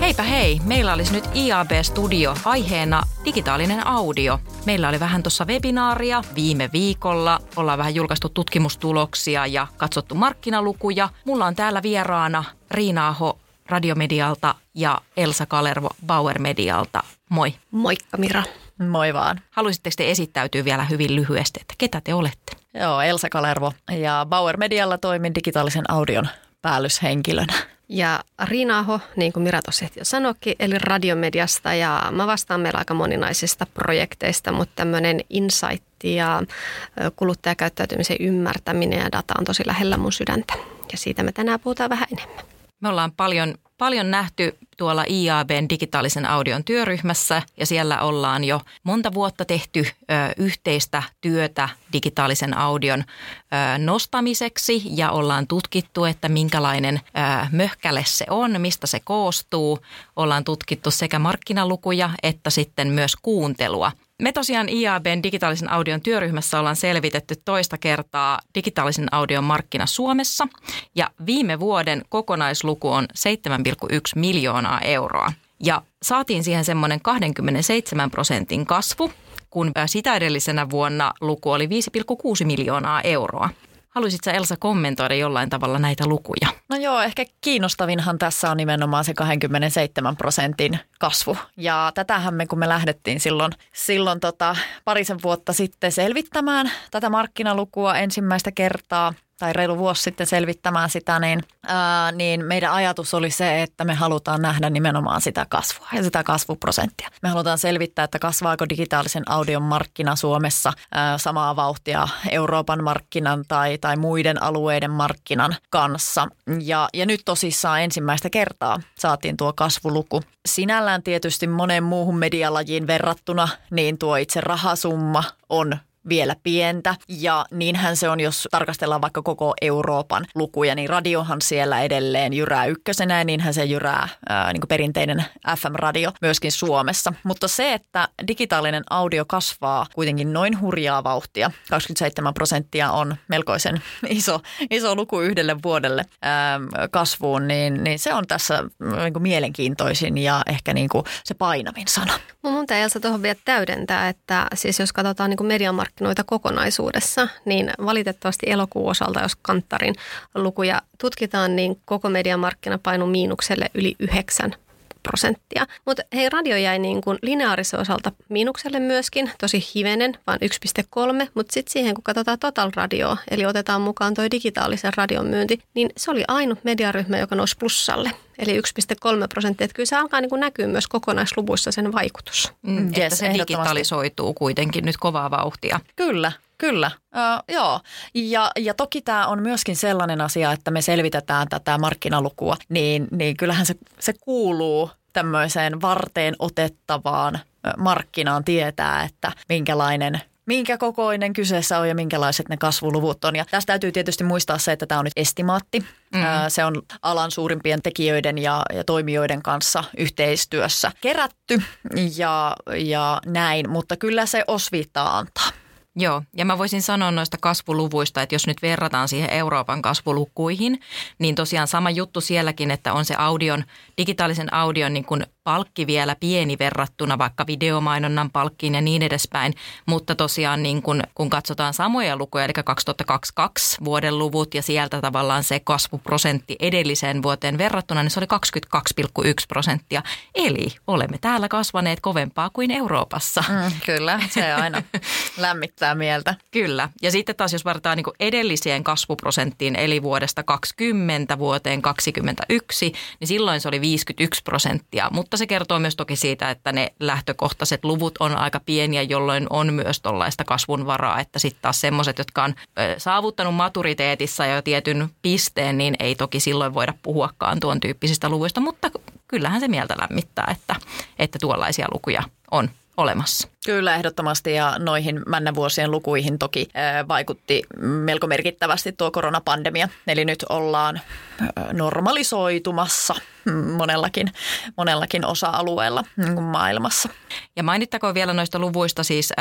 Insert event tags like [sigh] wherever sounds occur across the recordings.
Heipä hei, meillä olisi nyt IAB Studio aiheena digitaalinen audio. Meillä oli vähän tuossa webinaaria viime viikolla, ollaan vähän julkaistu tutkimustuloksia ja katsottu markkinalukuja. Mulla on täällä vieraana Riina Aho Radiomedialta ja Elsa Kalervo Bauer Medialta. Moi. Moikka Mira. Moi vaan. Haluaisitteko te esittäytyä vielä hyvin lyhyesti, että ketä te olette? Joo, Elsa Kalervo ja Bauer Medialla toimin digitaalisen audion päällyshenkilönä. Ja Riina Aho, niin kuin Mira tuossa jo sanoikin, eli radiomediasta ja mä vastaan meillä aika moninaisista projekteista, mutta tämmöinen insight ja kuluttajakäyttäytymisen ymmärtäminen ja data on tosi lähellä mun sydäntä. Ja siitä me tänään puhutaan vähän enemmän. Me ollaan paljon, paljon nähty tuolla IABn digitaalisen audion työryhmässä ja siellä ollaan jo monta vuotta tehty ö, yhteistä työtä digitaalisen audion ö, nostamiseksi ja ollaan tutkittu, että minkälainen ö, möhkäle se on, mistä se koostuu. Ollaan tutkittu sekä markkinalukuja että sitten myös kuuntelua. Me tosiaan IABn digitaalisen audion työryhmässä ollaan selvitetty toista kertaa digitaalisen audion markkina Suomessa ja viime vuoden kokonaisluku on 7,1 miljoonaa euroa. Ja saatiin siihen semmoinen 27 prosentin kasvu, kun sitä edellisenä vuonna luku oli 5,6 miljoonaa euroa. Haluaisitko Elsa kommentoida jollain tavalla näitä lukuja? No joo, ehkä kiinnostavinhan tässä on nimenomaan se 27 prosentin kasvu. Ja tätähän me, kun me lähdettiin silloin, silloin tota, parisen vuotta sitten selvittämään tätä markkinalukua ensimmäistä kertaa, tai reilu vuosi sitten selvittämään sitä, niin, ää, niin meidän ajatus oli se, että me halutaan nähdä nimenomaan sitä kasvua ja sitä kasvuprosenttia. Me halutaan selvittää, että kasvaako digitaalisen audion markkina Suomessa ää, samaa vauhtia Euroopan markkinan tai, tai muiden alueiden markkinan kanssa. Ja, ja nyt tosissaan ensimmäistä kertaa saatiin tuo kasvuluku. Sinällään tietysti moneen muuhun medialajiin verrattuna, niin tuo itse rahasumma on vielä pientä. Ja niinhän se on, jos tarkastellaan vaikka koko Euroopan lukuja, niin radiohan siellä edelleen jyrää ykkösenä ja niinhän se jyrää ää, niin perinteinen FM-radio myöskin Suomessa. Mutta se, että digitaalinen audio kasvaa kuitenkin noin hurjaa vauhtia, 27 prosenttia on melkoisen [laughs] iso, iso luku yhdelle vuodelle ää, kasvuun, niin, niin se on tässä niin mielenkiintoisin ja ehkä niin kuin se painavin sana. Mun Elsa tuohon vielä täydentää, että siis jos katsotaan niin mediamarkkinoita, markkinoita kokonaisuudessa, niin valitettavasti elokuun osalta, jos kanttarin lukuja tutkitaan, niin koko mediamarkkina painu miinukselle yli 9 prosenttia. Mutta hei, radio jäi niin kuin lineaarisen osalta miinukselle myöskin, tosi hivenen, vaan 1,3, mutta sitten siihen, kun katsotaan total radio, eli otetaan mukaan tuo digitaalisen radion myynti, niin se oli ainut mediaryhmä, joka nousi plussalle. Eli 1,3 prosenttia. Että kyllä se alkaa niin kuin näkyä myös kokonaisluvuissa sen vaikutus. Mm, yes, että se digitalisoituu kuitenkin nyt kovaa vauhtia. Kyllä, Kyllä, uh, joo. Ja, ja toki tämä on myöskin sellainen asia, että me selvitetään tätä markkinalukua, niin, niin kyllähän se, se kuuluu tämmöiseen varteen otettavaan markkinaan tietää, että minkälainen minkä kokoinen kyseessä on ja minkälaiset ne kasvuluvut on. Ja tästä täytyy tietysti muistaa se, että tämä on nyt estimaatti. Mm-hmm. Se on alan suurimpien tekijöiden ja, ja toimijoiden kanssa yhteistyössä kerätty ja, ja näin, mutta kyllä se osviittaa antaa. Joo, ja mä voisin sanoa noista kasvuluvuista, että jos nyt verrataan siihen Euroopan kasvulukuihin, niin tosiaan sama juttu sielläkin, että on se audion, digitaalisen audion niin kuin palkki vielä pieni verrattuna vaikka videomainonnan palkkiin ja niin edespäin. Mutta tosiaan niin kun, kun katsotaan samoja lukuja, eli 2022 vuoden luvut ja sieltä tavallaan se kasvuprosentti edelliseen vuoteen verrattuna, niin se oli 22,1 prosenttia. Eli olemme täällä kasvaneet kovempaa kuin Euroopassa. Mm, kyllä, se aina [laughs] lämmittää mieltä. Kyllä. Ja sitten taas jos verrataan niin edelliseen kasvuprosenttiin, eli vuodesta 20 vuoteen 2021, niin silloin se oli 51 prosenttia. Mutta mutta se kertoo myös toki siitä, että ne lähtökohtaiset luvut on aika pieniä, jolloin on myös tuollaista kasvun varaa, että sitten taas semmoiset, jotka on saavuttanut maturiteetissa jo tietyn pisteen, niin ei toki silloin voida puhuakaan tuon tyyppisistä luvuista, mutta kyllähän se mieltä lämmittää, että, että tuollaisia lukuja on olemassa. Kyllä ehdottomasti ja noihin männävuosien lukuihin toki vaikutti melko merkittävästi tuo koronapandemia. Eli nyt ollaan normalisoitumassa monellakin, monellakin osa-alueella niin maailmassa. Ja mainittakoon vielä noista luvuista, siis ä,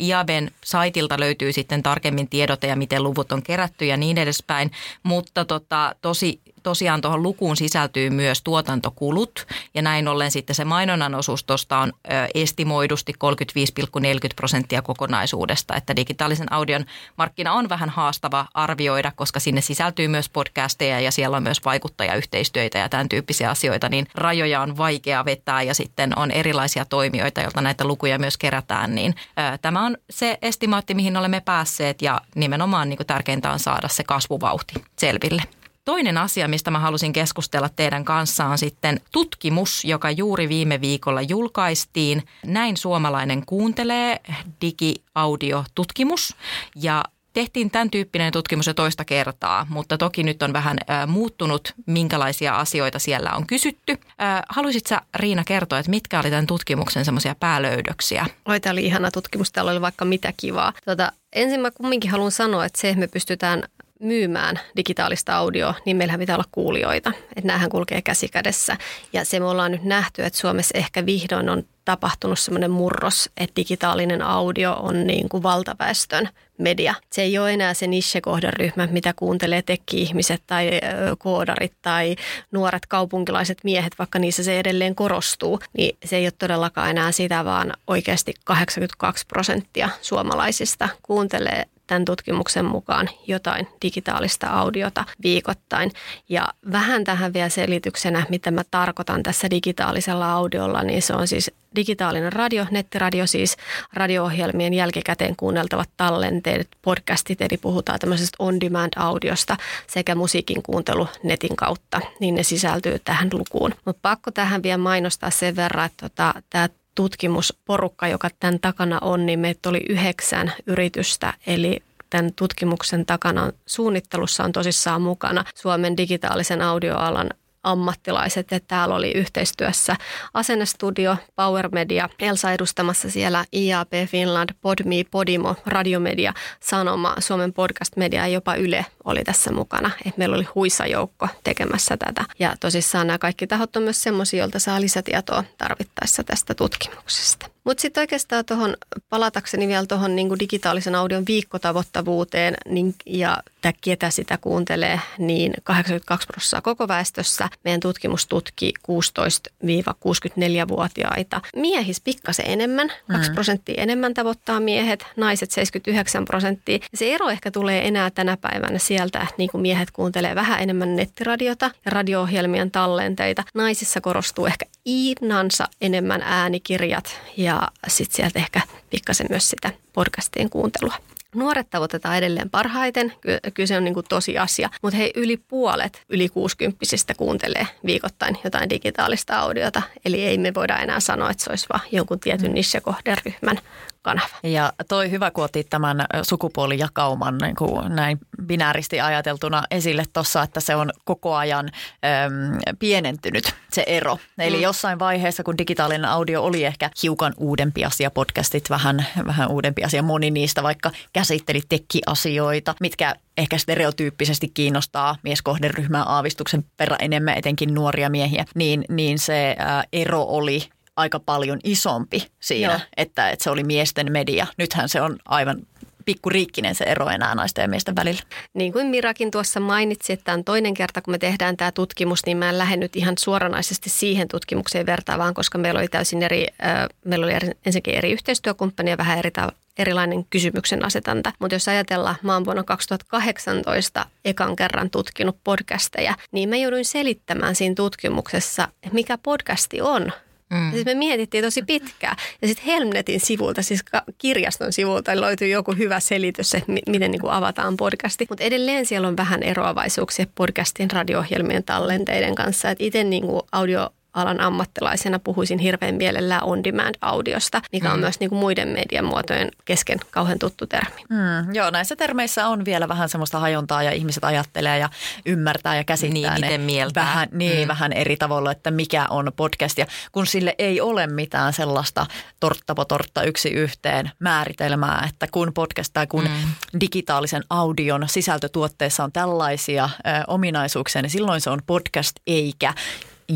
IABn saitilta löytyy sitten tarkemmin tiedote ja miten luvut on kerätty ja niin edespäin, mutta tota, tosi tosiaan tuohon lukuun sisältyy myös tuotantokulut. Ja näin ollen sitten se mainonnan osuus tuosta on estimoidusti 35,40 prosenttia kokonaisuudesta, että digitaalisen audion markkina on vähän haastava arvioida, koska sinne sisältyy myös podcasteja ja siellä on myös vaikuttajayhteistyötä ja tämän tyyppisiä asioita, niin rajoja on vaikea vetää ja sitten on erilaisia toimijoita, joilta näitä lukuja myös kerätään, niin tämä on se estimaatti, mihin olemme päässeet ja nimenomaan niin kuin tärkeintä on saada se kasvuvauhti selville. Toinen asia, mistä mä halusin keskustella teidän kanssa on sitten tutkimus, joka juuri viime viikolla julkaistiin. Näin suomalainen kuuntelee digiaudiotutkimus ja tehtiin tämän tyyppinen tutkimus jo toista kertaa, mutta toki nyt on vähän ä, muuttunut, minkälaisia asioita siellä on kysytty. Ä, haluaisit sä Riina kertoa, että mitkä oli tämän tutkimuksen semmoisia päälöydöksiä? Oi, tämä oli ihana tutkimus, täällä oli vaikka mitä kivaa. Tuota, ensin mä kumminkin haluan sanoa, että se, että me pystytään myymään digitaalista audioa, niin meillähän pitää olla kuulijoita. Että näähän kulkee käsi kädessä. Ja se me ollaan nyt nähty, että Suomessa ehkä vihdoin on tapahtunut semmoinen murros, että digitaalinen audio on niin kuin valtaväestön media. Se ei ole enää se niche-kohderyhmä, mitä kuuntelee tekki-ihmiset tai koodarit tai nuoret kaupunkilaiset miehet, vaikka niissä se edelleen korostuu. Niin se ei ole todellakaan enää sitä, vaan oikeasti 82 prosenttia suomalaisista kuuntelee tämän tutkimuksen mukaan jotain digitaalista audiota viikoittain. Ja vähän tähän vielä selityksenä, mitä mä tarkoitan tässä digitaalisella audiolla, niin se on siis digitaalinen radio, nettiradio siis radio-ohjelmien jälkikäteen kuunneltavat tallenteet, podcastit, eli puhutaan tämmöisestä on-demand-audiosta sekä musiikin kuuntelu netin kautta, niin ne sisältyy tähän lukuun. Mutta pakko tähän vielä mainostaa sen verran, että tota, tämä tutkimusporukka, joka tämän takana on, niin meitä oli yhdeksän yritystä, eli tämän tutkimuksen takana suunnittelussa on tosissaan mukana Suomen digitaalisen audioalan ammattilaiset. Että täällä oli yhteistyössä Asennestudio, Power Media, Elsa edustamassa siellä IAP Finland, Podme, Podimo, Radiomedia, Sanoma, Suomen podcast media ja jopa Yle oli tässä mukana. Et meillä oli huisa joukko tekemässä tätä. Ja tosissaan nämä kaikki tahot on myös semmoisia, joilta saa lisätietoa tarvittaessa tästä tutkimuksesta. Mutta sitten oikeastaan tuohon palatakseni vielä tuohon niinku digitaalisen audion viikkotavoittavuuteen niin, ja ketä sitä kuuntelee, niin 82 prosenttia koko väestössä. Meidän tutkimus tutki 16-64-vuotiaita. Miehis pikkasen enemmän, 2 mm. prosenttia enemmän tavoittaa miehet, naiset 79 prosenttia. Se ero ehkä tulee enää tänä päivänä sieltä, että niin kuin miehet kuuntelee vähän enemmän nettiradiota ja radio-ohjelmien tallenteita. Naisissa korostuu ehkä inansa enemmän äänikirjat ja sitten sieltä ehkä pikkasen myös sitä podcastien kuuntelua. Nuoret tavoitetaan edelleen parhaiten, kyllä se on niin kuin tosi asia, mutta hei yli puolet yli 60 kuuntelee viikoittain jotain digitaalista audiota, eli ei me voida enää sanoa, että se olisi vain jonkun tietyn niche-kohderyhmän kanava. Ja toi hyvä, kun otit tämän sukupuolijakauman niin kuin näin binääristi ajateltuna esille tuossa, että se on koko ajan äm, pienentynyt se ero. Eli mm. jossain vaiheessa, kun digitaalinen audio oli ehkä hiukan uudempi asia, podcastit vähän, vähän uudempi asia, moni niistä vaikka käsitteli tekkiasioita, mitkä ehkä stereotyyppisesti kiinnostaa mieskohderyhmää aavistuksen verran enemmän, etenkin nuoria miehiä, niin, niin se ero oli aika paljon isompi siinä, Joo. että, että se oli miesten media. Nythän se on aivan pikkuriikkinen se ero enää naisten ja miesten välillä. Niin kuin Mirakin tuossa mainitsi, että on toinen kerta, kun me tehdään tämä tutkimus, niin mä en lähde nyt ihan suoranaisesti siihen tutkimukseen vertaavaan, koska meillä oli täysin eri, äh, meillä oli ensinnäkin eri yhteistyökumppania, vähän eri erilainen kysymyksen asetanta. Mutta jos ajatellaan, mä oon vuonna 2018 ekan kerran tutkinut podcasteja, niin mä jouduin selittämään siinä tutkimuksessa, mikä podcasti on – Mm. siis me mietittiin tosi pitkään. Ja sitten Helmnetin sivulta, siis kirjaston sivulta löytyy joku hyvä selitys, että miten niin kuin avataan podcasti. Mutta edelleen siellä on vähän eroavaisuuksia podcastin radio-ohjelmien tallenteiden kanssa. Itse niin audio alan ammattilaisena puhuisin hirveän mielellään on-demand-audiosta, mikä on mm. myös niin kuin muiden mediamuotojen kesken kauhean tuttu termi. Mm, joo, näissä termeissä on vielä vähän semmoista hajontaa ja ihmiset ajattelee ja ymmärtää ja käsittää niin, miten mieltää. Vähän, niin, mm. vähän eri tavalla, että mikä on podcast. Ja kun sille ei ole mitään sellaista torttapo tortta yksi yhteen määritelmää, että kun podcast tai kun mm. digitaalisen audion sisältötuotteessa on tällaisia ö, ominaisuuksia, niin silloin se on podcast eikä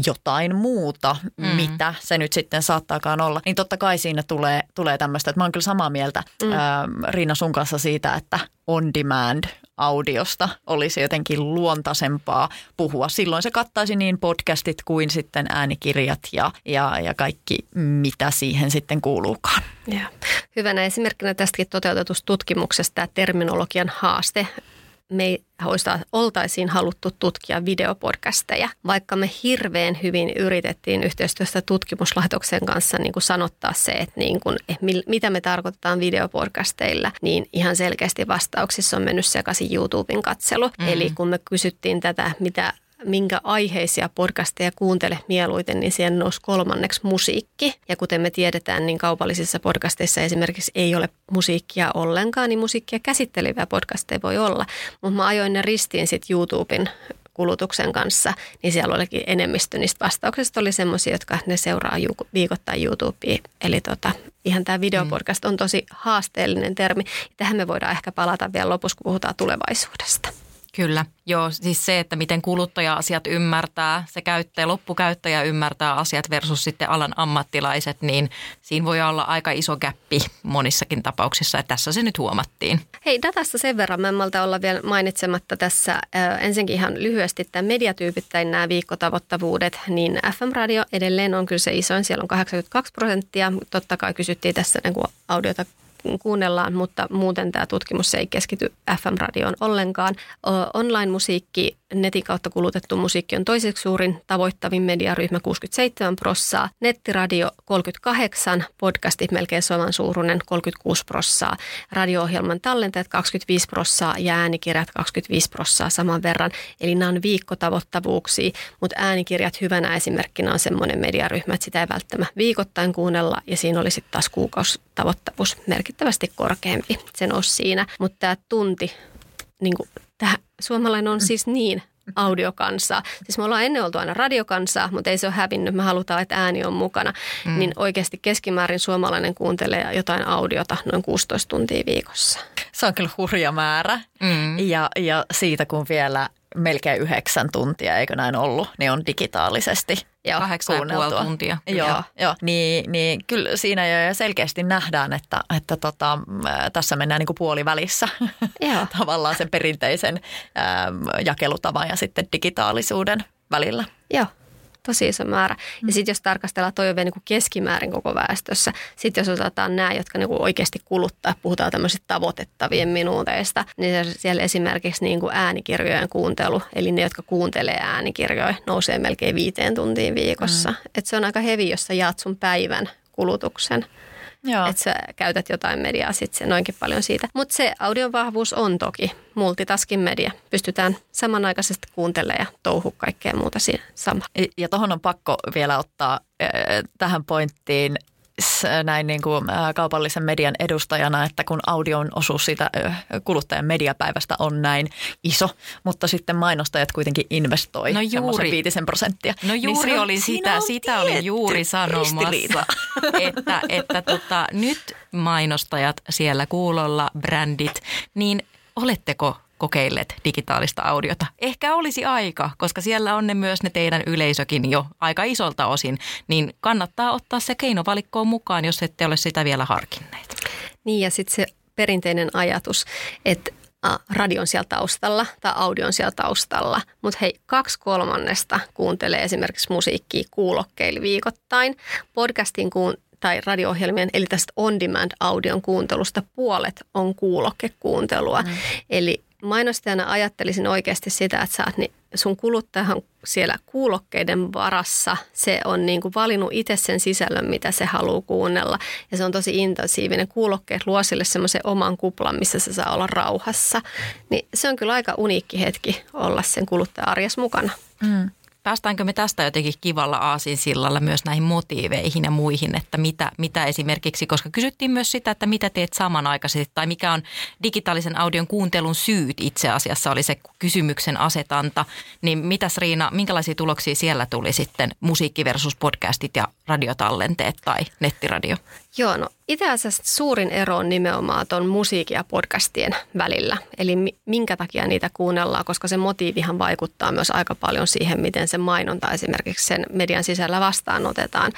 jotain muuta, mm. mitä se nyt sitten saattaakaan olla, niin totta kai siinä tulee, tulee tämmöistä, että mä oon kyllä samaa mieltä mm. ää, Riina sun kanssa siitä, että on demand audiosta olisi jotenkin luontaisempaa puhua. Silloin se kattaisi niin podcastit kuin sitten äänikirjat ja, ja, ja kaikki, mitä siihen sitten kuuluukaan. Ja. Hyvänä esimerkkinä tästäkin toteutetusta tutkimuksesta tämä terminologian haaste me oltaisiin haluttu tutkia videopodcasteja, vaikka me hirveän hyvin yritettiin yhteistyössä tutkimuslaitoksen kanssa niin kuin sanottaa se, että niin kuin, että mitä me tarkoitetaan videopodcasteilla, niin ihan selkeästi vastauksissa on mennyt sekaisin YouTuben katselu. Mm. Eli kun me kysyttiin tätä, mitä minkä aiheisia podcasteja kuuntele mieluiten, niin siihen nousi kolmanneksi musiikki. Ja kuten me tiedetään, niin kaupallisissa podcasteissa esimerkiksi ei ole musiikkia ollenkaan, niin musiikkia käsitteleviä podcasteja voi olla. Mutta mä ajoin ne ristiin sitten YouTuben kulutuksen kanssa, niin siellä olikin enemmistö niistä vastauksista oli semmoisia, jotka ne seuraa viikoittain YouTubea. Eli tota, ihan tämä videopodcast on tosi haasteellinen termi. Tähän me voidaan ehkä palata vielä lopussa, kun puhutaan tulevaisuudesta. Kyllä, joo, siis se, että miten kuluttaja-asiat ymmärtää, se käyttäjä, loppukäyttäjä ymmärtää asiat versus sitten alan ammattilaiset, niin siinä voi olla aika iso käppi monissakin tapauksissa, että tässä se nyt huomattiin. Hei, datasta sen verran, mä malta olla vielä mainitsematta tässä ensinnäkin ihan lyhyesti tämä mediatyypittäin nämä viikkotavoittavuudet, niin FM-radio edelleen on kyllä se isoin, siellä on 82 prosenttia, totta kai kysyttiin tässä niin kuin audiota kuunnellaan, mutta muuten tämä tutkimus ei keskity FM-radioon ollenkaan. Online-musiikki, netin kautta kulutettu musiikki on toiseksi suurin tavoittavin mediaryhmä 67 prossaa, nettiradio 38, podcastit melkein saman suuruinen 36 prossaa, radio-ohjelman tallentajat 25 prossaa. Ja äänikirjat 25 prossaa saman verran. Eli nämä on viikkotavoittavuuksia, mutta äänikirjat hyvänä esimerkkinä on semmoinen mediaryhmä, että sitä ei välttämättä viikoittain kuunnella. Ja siinä oli sitten taas kuukausitavoittavuus merkittävästi korkeampi. Se nousi siinä, mutta tämä tunti, niin kuin, tähän, suomalainen on siis niin audiokansaa. Siis me ollaan ennen oltu aina radiokansaa, mutta ei se ole hävinnyt. Me halutaan, että ääni on mukana. Mm. Niin oikeasti keskimäärin suomalainen kuuntelee jotain audiota noin 16 tuntia viikossa. Se on kyllä hurja määrä. Mm. Ja, ja siitä kun vielä melkein yhdeksän tuntia, eikö näin ollut, niin on digitaalisesti Joo, kahdeksan ja tuntia. Joo, joo. joo. Niin, niin kyllä siinä jo selkeästi nähdään, että, että tota, tässä mennään niin kuin puolivälissä [laughs] joo. tavallaan sen perinteisen ähm, jakelutavan ja sitten digitaalisuuden välillä. Joo tosi iso määrä. Ja sitten jos tarkastellaan toi on vielä niin keskimäärin koko väestössä, sitten jos otetaan nämä, jotka niin kuin oikeasti kuluttaa, puhutaan tämmöisistä tavoitettavien minuuteista, niin siellä esimerkiksi niin kuin äänikirjojen kuuntelu, eli ne, jotka kuuntelee äänikirjoja, nousee melkein viiteen tuntiin viikossa. Mm. Et se on aika hevi, jos sä jaat sun päivän kulutuksen Joo. että sä käytät jotain mediaa sitten noinkin paljon siitä. Mutta se audion vahvuus on toki multitaskin media. Pystytään samanaikaisesti kuuntelemaan ja touhu kaikkea muuta siinä sama. Ja tuohon on pakko vielä ottaa äh, tähän pointtiin näin niin kuin kaupallisen median edustajana, että kun audion osuus siitä kuluttajan mediapäivästä on näin iso, mutta sitten mainostajat kuitenkin investoi no juuri, viitisen prosenttia. No niin juuri niin oli sitä, sitä oli juuri sanomassa, [laughs] että, että tota, nyt mainostajat siellä kuulolla, brändit, niin oletteko kokeilleet digitaalista audiota. Ehkä olisi aika, koska siellä on ne myös ne teidän yleisökin jo aika isolta osin, niin kannattaa ottaa se keinovalikkoon mukaan, jos ette ole sitä vielä harkinneet. Niin ja sitten se perinteinen ajatus, että radion siellä taustalla tai audion siellä taustalla. Mutta hei, kaksi kolmannesta kuuntelee esimerkiksi musiikkia kuulokkeilla viikoittain. Podcastin kuun, tai radio-ohjelmien, eli tästä on-demand-audion kuuntelusta puolet on kuulokkekuuntelua. Mm. Eli mainostajana ajattelisin oikeasti sitä, että sä oot, niin sun kuluttajahan siellä kuulokkeiden varassa. Se on niin kuin valinnut itse sen sisällön, mitä se haluaa kuunnella. Ja se on tosi intensiivinen. Kuulokkeet luo sille semmoisen oman kuplan, missä se saa olla rauhassa. Niin se on kyllä aika uniikki hetki olla sen kuluttaja arjessa mukana. Mm. Päästäänkö me tästä jotenkin kivalla aasinsillalla myös näihin motiiveihin ja muihin, että mitä, mitä esimerkiksi, koska kysyttiin myös sitä, että mitä teet samanaikaisesti tai mikä on digitaalisen audion kuuntelun syyt itse asiassa oli se kysymyksen asetanta, niin mitäs Riina, minkälaisia tuloksia siellä tuli sitten musiikki versus podcastit ja radiotallenteet tai nettiradio? Joo, no itse asiassa suurin ero on nimenomaan tuon musiikin ja podcastien välillä. Eli minkä takia niitä kuunnellaan, koska se motiivihan vaikuttaa myös aika paljon siihen, miten se mainonta esimerkiksi sen median sisällä vastaanotetaan.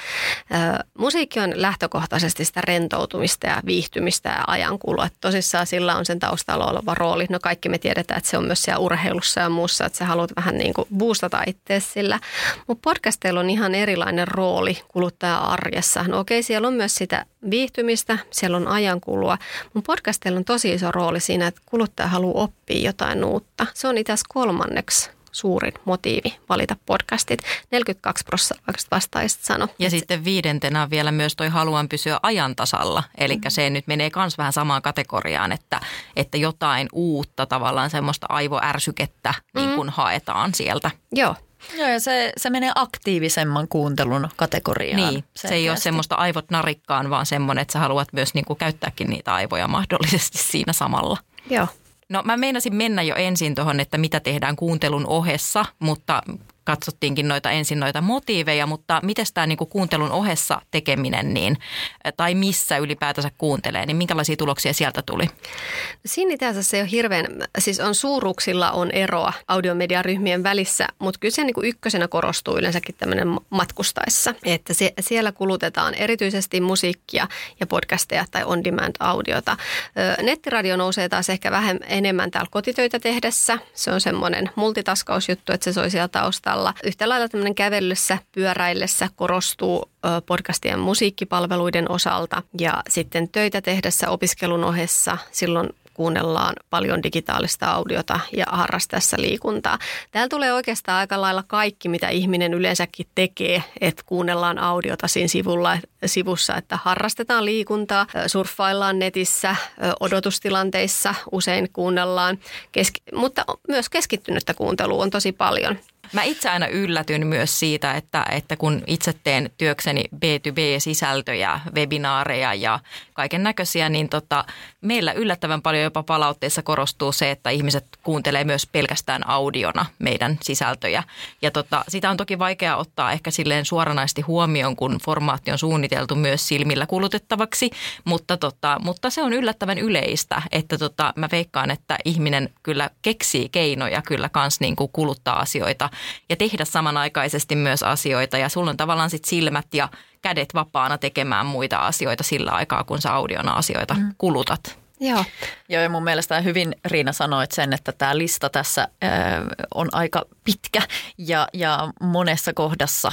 Ö, musiikki on lähtökohtaisesti sitä rentoutumista ja viihtymistä ja ajankulua. Tosissaan sillä on sen taustalla oleva rooli. No kaikki me tiedetään, että se on myös siellä urheilussa ja muussa, että sä haluat vähän niin kuin boostata itseäsi sillä. Mutta podcasteilla on ihan erilainen rooli kuluttaja-arjessa. No okei, siellä on myös sitä viihtymistä, siellä on ajankulua. Mun podcastilla on tosi iso rooli siinä, että kuluttaja haluaa oppia jotain uutta. Se on itse asiassa kolmanneksi suurin motiivi valita podcastit. 42 prosenttia vastaajista sano. Ja sitten viidentenä on vielä myös toi haluan pysyä ajantasalla. Eli mm-hmm. se nyt menee myös vähän samaan kategoriaan, että, että jotain uutta tavallaan semmoista aivoärsykettä mm-hmm. niin kun haetaan sieltä. Joo, Joo, ja se, se menee aktiivisemman kuuntelun kategoriaan. Niin, se ei ole semmoista aivot narikkaan, vaan semmoinen, että sä haluat myös niin kuin käyttääkin niitä aivoja mahdollisesti siinä samalla. Joo. No mä meinasin mennä jo ensin tuohon, että mitä tehdään kuuntelun ohessa, mutta katsottiinkin noita ensin noita motiiveja, mutta miten tämä niin kuuntelun ohessa tekeminen niin, tai missä ylipäätänsä kuuntelee, niin minkälaisia tuloksia sieltä tuli? Siinä itse asiassa ei ole hirveän, siis on suuruuksilla on eroa audiomediaryhmien välissä, mutta kyllä se niin ykkösenä korostuu yleensäkin tämmöinen matkustaessa, että se, siellä kulutetaan erityisesti musiikkia ja podcasteja tai on-demand-audiota. Nettiradio nousee taas ehkä vähän enemmän täällä kotitöitä tehdessä. Se on semmoinen multitaskausjuttu, että se soi siellä taustalla matkalla. Yhtä lailla tämmöinen kävellessä, pyöräillessä korostuu podcastien musiikkipalveluiden osalta ja sitten töitä tehdessä opiskelun ohessa silloin kuunnellaan paljon digitaalista audiota ja harrastaessa liikuntaa. Täällä tulee oikeastaan aika lailla kaikki, mitä ihminen yleensäkin tekee, että kuunnellaan audiota siinä sivulla, sivussa, että harrastetaan liikuntaa, surffaillaan netissä, odotustilanteissa usein kuunnellaan, keski- mutta myös keskittynyttä kuuntelua on tosi paljon. Mä itse aina yllätyn myös siitä, että, että kun itse teen työkseni B2B-sisältöjä, webinaareja ja kaiken näköisiä, niin tota, meillä yllättävän paljon jopa palautteissa korostuu se, että ihmiset kuuntelee myös pelkästään audiona meidän sisältöjä. Ja tota, sitä on toki vaikea ottaa ehkä silleen suoranaisesti huomioon, kun formaatti on suunniteltu myös silmillä kulutettavaksi, mutta, tota, mutta se on yllättävän yleistä, että tota, mä veikkaan, että ihminen kyllä keksii keinoja kyllä kans niin kuin kuluttaa asioita ja tehdä samanaikaisesti myös asioita ja sulla on tavallaan sit silmät ja kädet vapaana tekemään muita asioita sillä aikaa, kun sä audiona asioita mm. kulutat. Joo. Joo, ja mun mielestä hyvin Riina sanoit sen, että tämä lista tässä äh, on aika pitkä ja, ja monessa kohdassa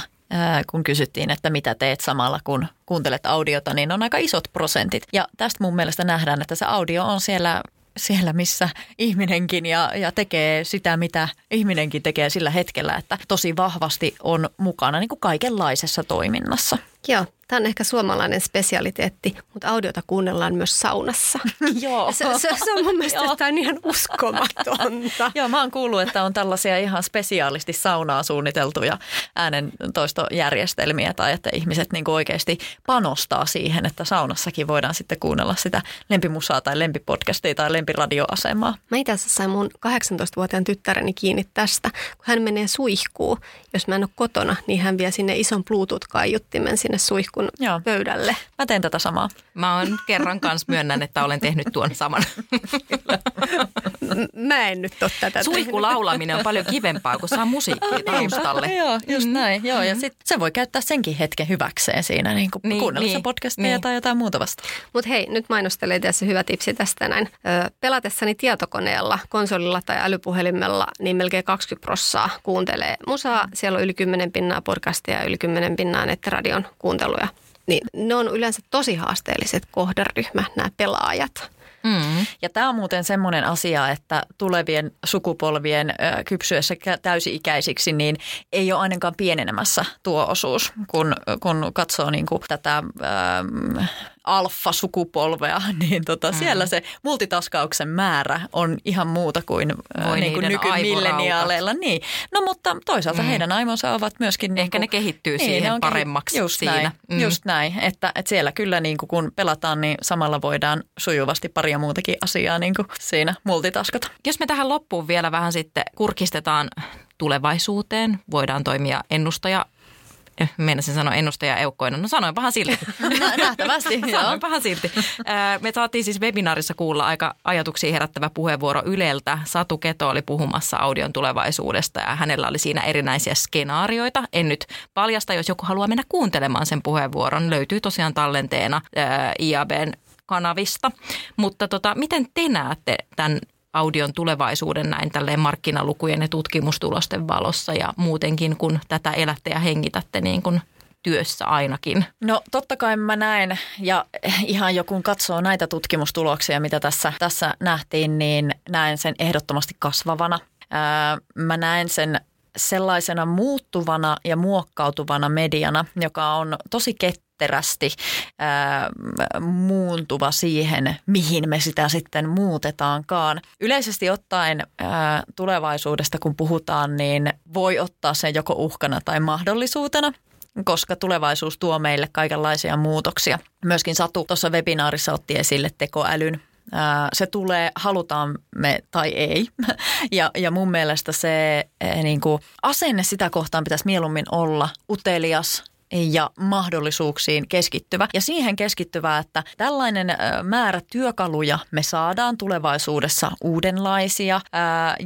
kun kysyttiin, että mitä teet samalla kun kuuntelet audiota, niin on aika isot prosentit. Ja tästä mun mielestä nähdään, että se audio on siellä siellä, missä ihminenkin ja, ja tekee sitä, mitä ihminenkin tekee sillä hetkellä, että tosi vahvasti on mukana niin kuin kaikenlaisessa toiminnassa. Joo, Tämä on ehkä suomalainen spesialiteetti, mutta audiota kuunnellaan myös saunassa. [laughs] Joo. Se, se, se on mun mielestä jotain ihan uskomatonta. [laughs] Joo, mä oon kuullut, että on tällaisia ihan spesiaalisti saunaa suunniteltuja äänentoistojärjestelmiä tai että ihmiset niin oikeasti panostaa siihen, että saunassakin voidaan sitten kuunnella sitä lempimusaa tai lempipodcastia tai lempiradioasemaa. Mä itse asiassa sain mun 18-vuotiaan tyttäreni kiinni tästä, kun hän menee suihkuun. Jos mä en ole kotona, niin hän vie sinne ison Bluetooth-kaiuttimen sinne suihkuun kuin Joo. pöydälle. Mä teen tätä samaa. Mä oon kerran kanssa myönnän, että olen tehnyt tuon saman. [laughs] Mä en nyt ole tätä Suihkulaulaminen on paljon kivempaa, kun saa musiikkia ah, taustalle. Joo, just mm. näin. Joo, ja sit se voi käyttää senkin hetken hyväkseen siinä, niin kuin niin, kuunnellessa niin, podcastia niin. tai jotain muuta vasta. Mutta hei, nyt mainostelee tässä hyvä tipsi tästä näin. Ö, pelatessani tietokoneella, konsolilla tai älypuhelimella, niin melkein 20 prossaa kuuntelee musaa. Siellä on yli 10 pinnaa podcastia ja yli 10 pinnaa nettiradion kuunteluja niin ne on yleensä tosi haasteelliset kohderyhmä, nämä pelaajat. Mm. Ja tämä on muuten semmoinen asia, että tulevien sukupolvien kypsyessä täysi-ikäisiksi, niin ei ole ainakaan pienenemässä tuo osuus, kun, kun katsoo niin kuin tätä ö, alfa-sukupolvea, [laughs] niin tota, mm. siellä se multitaskauksen määrä on ihan muuta kuin Voi niin kuin nykymilleniaaleilla. Niin. No mutta toisaalta mm. heidän aimonsa ovat myöskin... Ehkä niin kuin, ne kehittyy niin, siihen ne paremmaksi just siinä. Näin, mm. Just näin, että, että siellä kyllä niin kuin kun pelataan, niin samalla voidaan sujuvasti paria muutakin asiaa niin kuin siinä multitaskata. Jos me tähän loppuun vielä vähän sitten kurkistetaan tulevaisuuteen, voidaan toimia ennustaja meinasin sanoa ennustaja eukkoina. No sanoin vähän silti. [laughs] Nähtävästi, [laughs] Sanoin vähän silti. Me saatiin siis webinaarissa kuulla aika ajatuksia herättävä puheenvuoro Yleltä. Satu Keto oli puhumassa audion tulevaisuudesta ja hänellä oli siinä erinäisiä skenaarioita. En nyt paljasta, jos joku haluaa mennä kuuntelemaan sen puheenvuoron. Löytyy tosiaan tallenteena IABn kanavista. Mutta tota, miten te näette tämän audion tulevaisuuden näin tälleen markkinalukujen ja tutkimustulosten valossa ja muutenkin, kun tätä elätte ja hengitätte niin kuin työssä ainakin? No totta kai mä näen, ja ihan jo kun katsoo näitä tutkimustuloksia, mitä tässä, tässä nähtiin, niin näen sen ehdottomasti kasvavana. Ää, mä näen sen sellaisena muuttuvana ja muokkautuvana mediana, joka on tosi ket, ketterästi ää, muuntuva siihen, mihin me sitä sitten muutetaankaan. Yleisesti ottaen ää, tulevaisuudesta, kun puhutaan, niin voi ottaa sen joko uhkana tai mahdollisuutena koska tulevaisuus tuo meille kaikenlaisia muutoksia. Myöskin Satu tuossa webinaarissa otti esille tekoälyn se tulee, halutaan me tai ei. [laughs] Ja, ja mun mielestä se niin kuin, asenne sitä kohtaan pitäisi mieluummin olla utelias, ja mahdollisuuksiin keskittyvä. Ja siihen keskittyvä, että tällainen määrä työkaluja me saadaan tulevaisuudessa uudenlaisia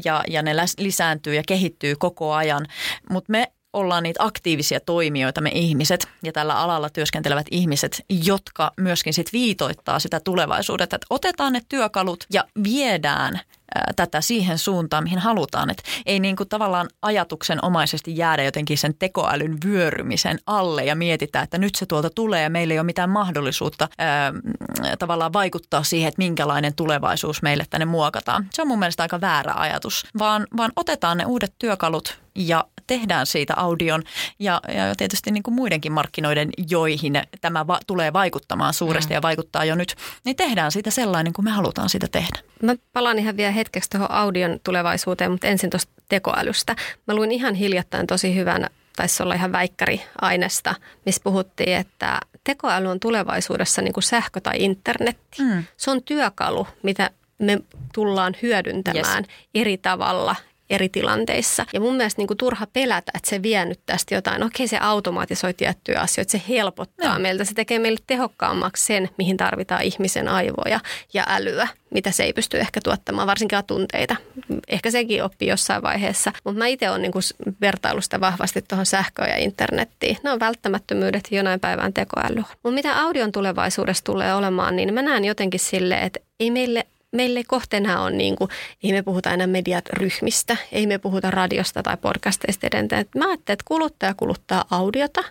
ja, ja ne lisääntyy ja kehittyy koko ajan. Mutta me ollaan niitä aktiivisia toimijoita, me ihmiset ja tällä alalla työskentelevät ihmiset, jotka myöskin sit viitoittaa sitä tulevaisuutta, että otetaan ne työkalut ja viedään tätä siihen suuntaan, mihin halutaan. Että ei niin kuin tavallaan ajatuksenomaisesti jäädä jotenkin sen tekoälyn vyörymisen alle ja mietitä, että nyt se tuolta tulee ja meillä ei ole mitään mahdollisuutta ää, tavallaan vaikuttaa siihen, että minkälainen tulevaisuus meille tänne muokataan. Se on mun mielestä aika väärä ajatus, vaan, vaan otetaan ne uudet työkalut ja tehdään siitä audion ja, ja tietysti niin kuin muidenkin markkinoiden, joihin tämä va- tulee vaikuttamaan suuresti mm. ja vaikuttaa jo nyt, niin tehdään siitä sellainen kuin me halutaan sitä tehdä. Mä palaan ihan vielä hetkeksi tuohon audion tulevaisuuteen, mutta ensin tuosta tekoälystä. Mä luin ihan hiljattain tosi hyvän taisi olla ihan väikkäriainesta, missä puhuttiin, että tekoäly on tulevaisuudessa niin kuin sähkö tai internetti. Mm. Se on työkalu, mitä me tullaan hyödyntämään yes. eri tavalla eri tilanteissa. Ja mun mielestä niin kuin turha pelätä, että se vie nyt tästä jotain. Okei, se automatisoi tiettyjä asioita, se helpottaa no. meiltä. Se tekee meille tehokkaammaksi sen, mihin tarvitaan ihmisen aivoja ja älyä, mitä se ei pysty ehkä tuottamaan, varsinkin tunteita. Ehkä sekin oppii jossain vaiheessa. Mutta mä itse olen niin vertailusta vahvasti tuohon sähköön ja internettiin. Ne on välttämättömyydet jonain päivän tekoälyä. Mutta mitä audion tulevaisuudessa tulee olemaan, niin mä näen jotenkin silleen, että ei meille meille kohteena on, niin kuin, ei me puhuta enää mediat ryhmistä, ei me puhuta radiosta tai podcasteista edelleen. Mä ajattelen, että kuluttaja kuluttaa audiota,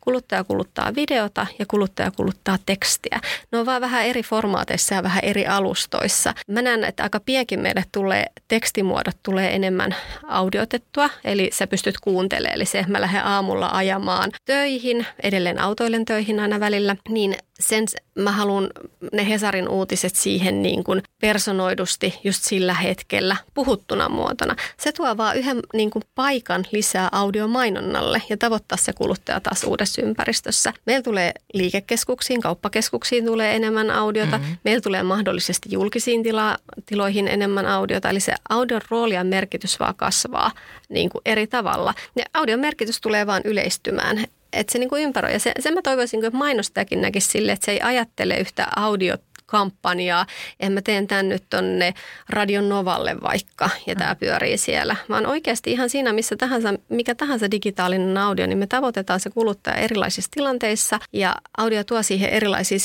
kuluttaja kuluttaa videota ja kuluttaja kuluttaa tekstiä. Ne on vaan vähän eri formaateissa ja vähän eri alustoissa. Mä näen, että aika pienkin meille tulee, tekstimuodot tulee enemmän audiotettua, eli sä pystyt kuuntelemaan. Eli se, mä lähden aamulla ajamaan töihin, edelleen autoilen töihin aina välillä, niin sen mä haluan ne Hesarin uutiset siihen niin kuin personoidusti just sillä hetkellä puhuttuna muotona. Se tuo vaan yhden niin kuin paikan lisää audiomainonnalle ja tavoittaa se kuluttaja taas uudessa ympäristössä. Meillä tulee liikekeskuksiin, kauppakeskuksiin tulee enemmän audiota. Mm-hmm. Meillä tulee mahdollisesti julkisiin tila- tiloihin enemmän audiota. Eli se audion rooli ja merkitys vaan kasvaa niin kuin eri tavalla. Ja audion merkitys tulee vaan yleistymään että se niin kuin ympäröi. Ja se, sen mä toivoisin, että mainostajakin näkisi sille, että se ei ajattele yhtä audiot kampanjaa, en mä teen tämän nyt tonne Radion Novalle vaikka, ja tämä mm. pyörii siellä. Vaan oikeasti ihan siinä, missä tahansa, mikä tahansa digitaalinen audio, niin me tavoitetaan se kuluttaja erilaisissa tilanteissa, ja audio tuo siihen erilaisia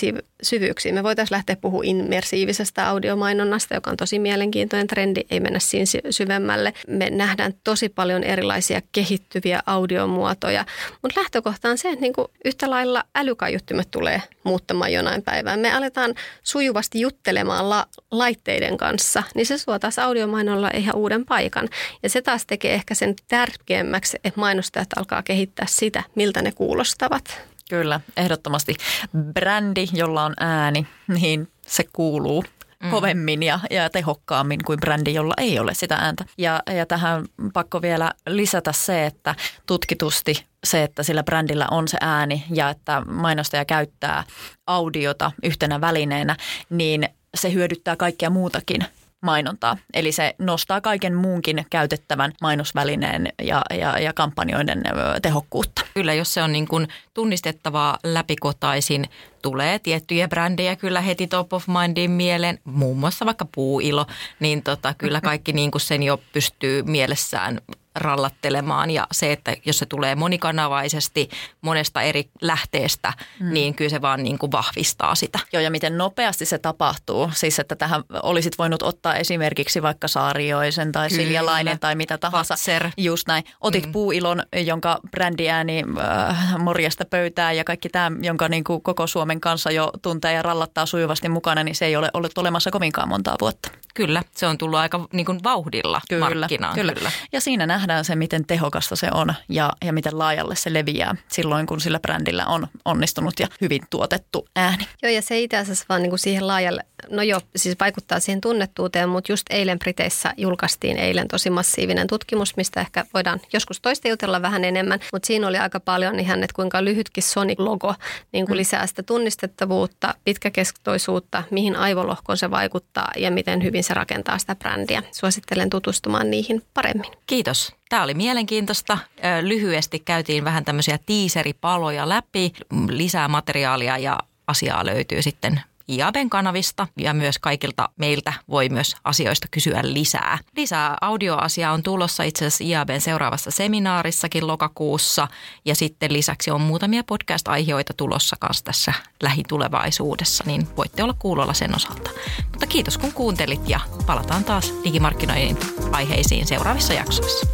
syvyyksiä. Me voitaisiin lähteä puhumaan immersiivisestä audiomainonnasta, joka on tosi mielenkiintoinen trendi, ei mennä siinä syvemmälle. Me nähdään tosi paljon erilaisia kehittyviä audiomuotoja, mutta lähtökohta on se, että niinku yhtä lailla älykaiuttimet tulee muuttamaan jonain päivään. Me aletaan sujuvasti juttelemaan la- laitteiden kanssa, niin se suo taas audiomainolla ihan uuden paikan. Ja se taas tekee ehkä sen tärkeämmäksi, että mainostajat alkaa kehittää sitä, miltä ne kuulostavat. Kyllä, ehdottomasti brändi, jolla on ääni, niin se kuuluu mm. kovemmin ja, ja tehokkaammin kuin brändi, jolla ei ole sitä ääntä. Ja, ja tähän pakko vielä lisätä se, että tutkitusti se, että sillä brändillä on se ääni ja että mainostaja käyttää audiota yhtenä välineenä, niin se hyödyttää kaikkia muutakin mainontaa. Eli se nostaa kaiken muunkin käytettävän mainosvälineen ja, ja, ja kampanjoiden tehokkuutta. Kyllä, jos se on niin kuin tunnistettavaa läpikotaisin, tulee tiettyjä brändejä kyllä heti top of mindin mieleen, muun muassa vaikka puuilo, niin tota, kyllä kaikki niin kuin sen jo pystyy mielessään rallattelemaan ja se, että jos se tulee monikanavaisesti monesta eri lähteestä, mm. niin kyllä se vaan niin kuin vahvistaa sitä. Joo ja miten nopeasti se tapahtuu. Siis että tähän olisit voinut ottaa esimerkiksi vaikka Saarioisen tai kyllä. Siljalainen tai mitä tahansa. Fatser. Just näin. Otit mm. puuilon, jonka brändiääni äh, morjesta pöytää ja kaikki tämä, jonka niin kuin koko Suomen kanssa jo tuntee ja rallattaa sujuvasti mukana, niin se ei ole ollut olemassa kovinkaan montaa vuotta. Kyllä, se on tullut aika niin kuin vauhdilla kyllä, markkinaan. Kyllä. kyllä. Ja siinä nähdään se, miten tehokasta se on ja, ja miten laajalle se leviää silloin, kun sillä brändillä on onnistunut ja hyvin tuotettu ääni. Joo, ja se itse asiassa vaan niin kuin siihen laajalle, no joo, siis vaikuttaa siihen tunnettuuteen, mutta just eilen Briteissä julkaistiin eilen tosi massiivinen tutkimus, mistä ehkä voidaan joskus toista jutella vähän enemmän, mutta siinä oli aika paljon ihan, että kuinka lyhytkin Sonic-logo niin kuin mm. lisää sitä tunnistettavuutta, pitkäkestoisuutta, mihin aivolohkoon se vaikuttaa ja miten hyvin se rakentaa sitä brändiä. Suosittelen tutustumaan niihin paremmin. Kiitos. Tämä oli mielenkiintoista. Lyhyesti käytiin vähän tämmöisiä tiiseripaloja läpi. Lisää materiaalia ja asiaa löytyy sitten IABen kanavista ja myös kaikilta meiltä voi myös asioista kysyä lisää. Lisää audioasiaa on tulossa itse asiassa IABen seuraavassa seminaarissakin lokakuussa ja sitten lisäksi on muutamia podcast-aiheita tulossa kanssa tässä lähitulevaisuudessa, niin voitte olla kuulolla sen osalta. Mutta kiitos kun kuuntelit ja palataan taas digimarkkinoinnin aiheisiin seuraavissa jaksoissa.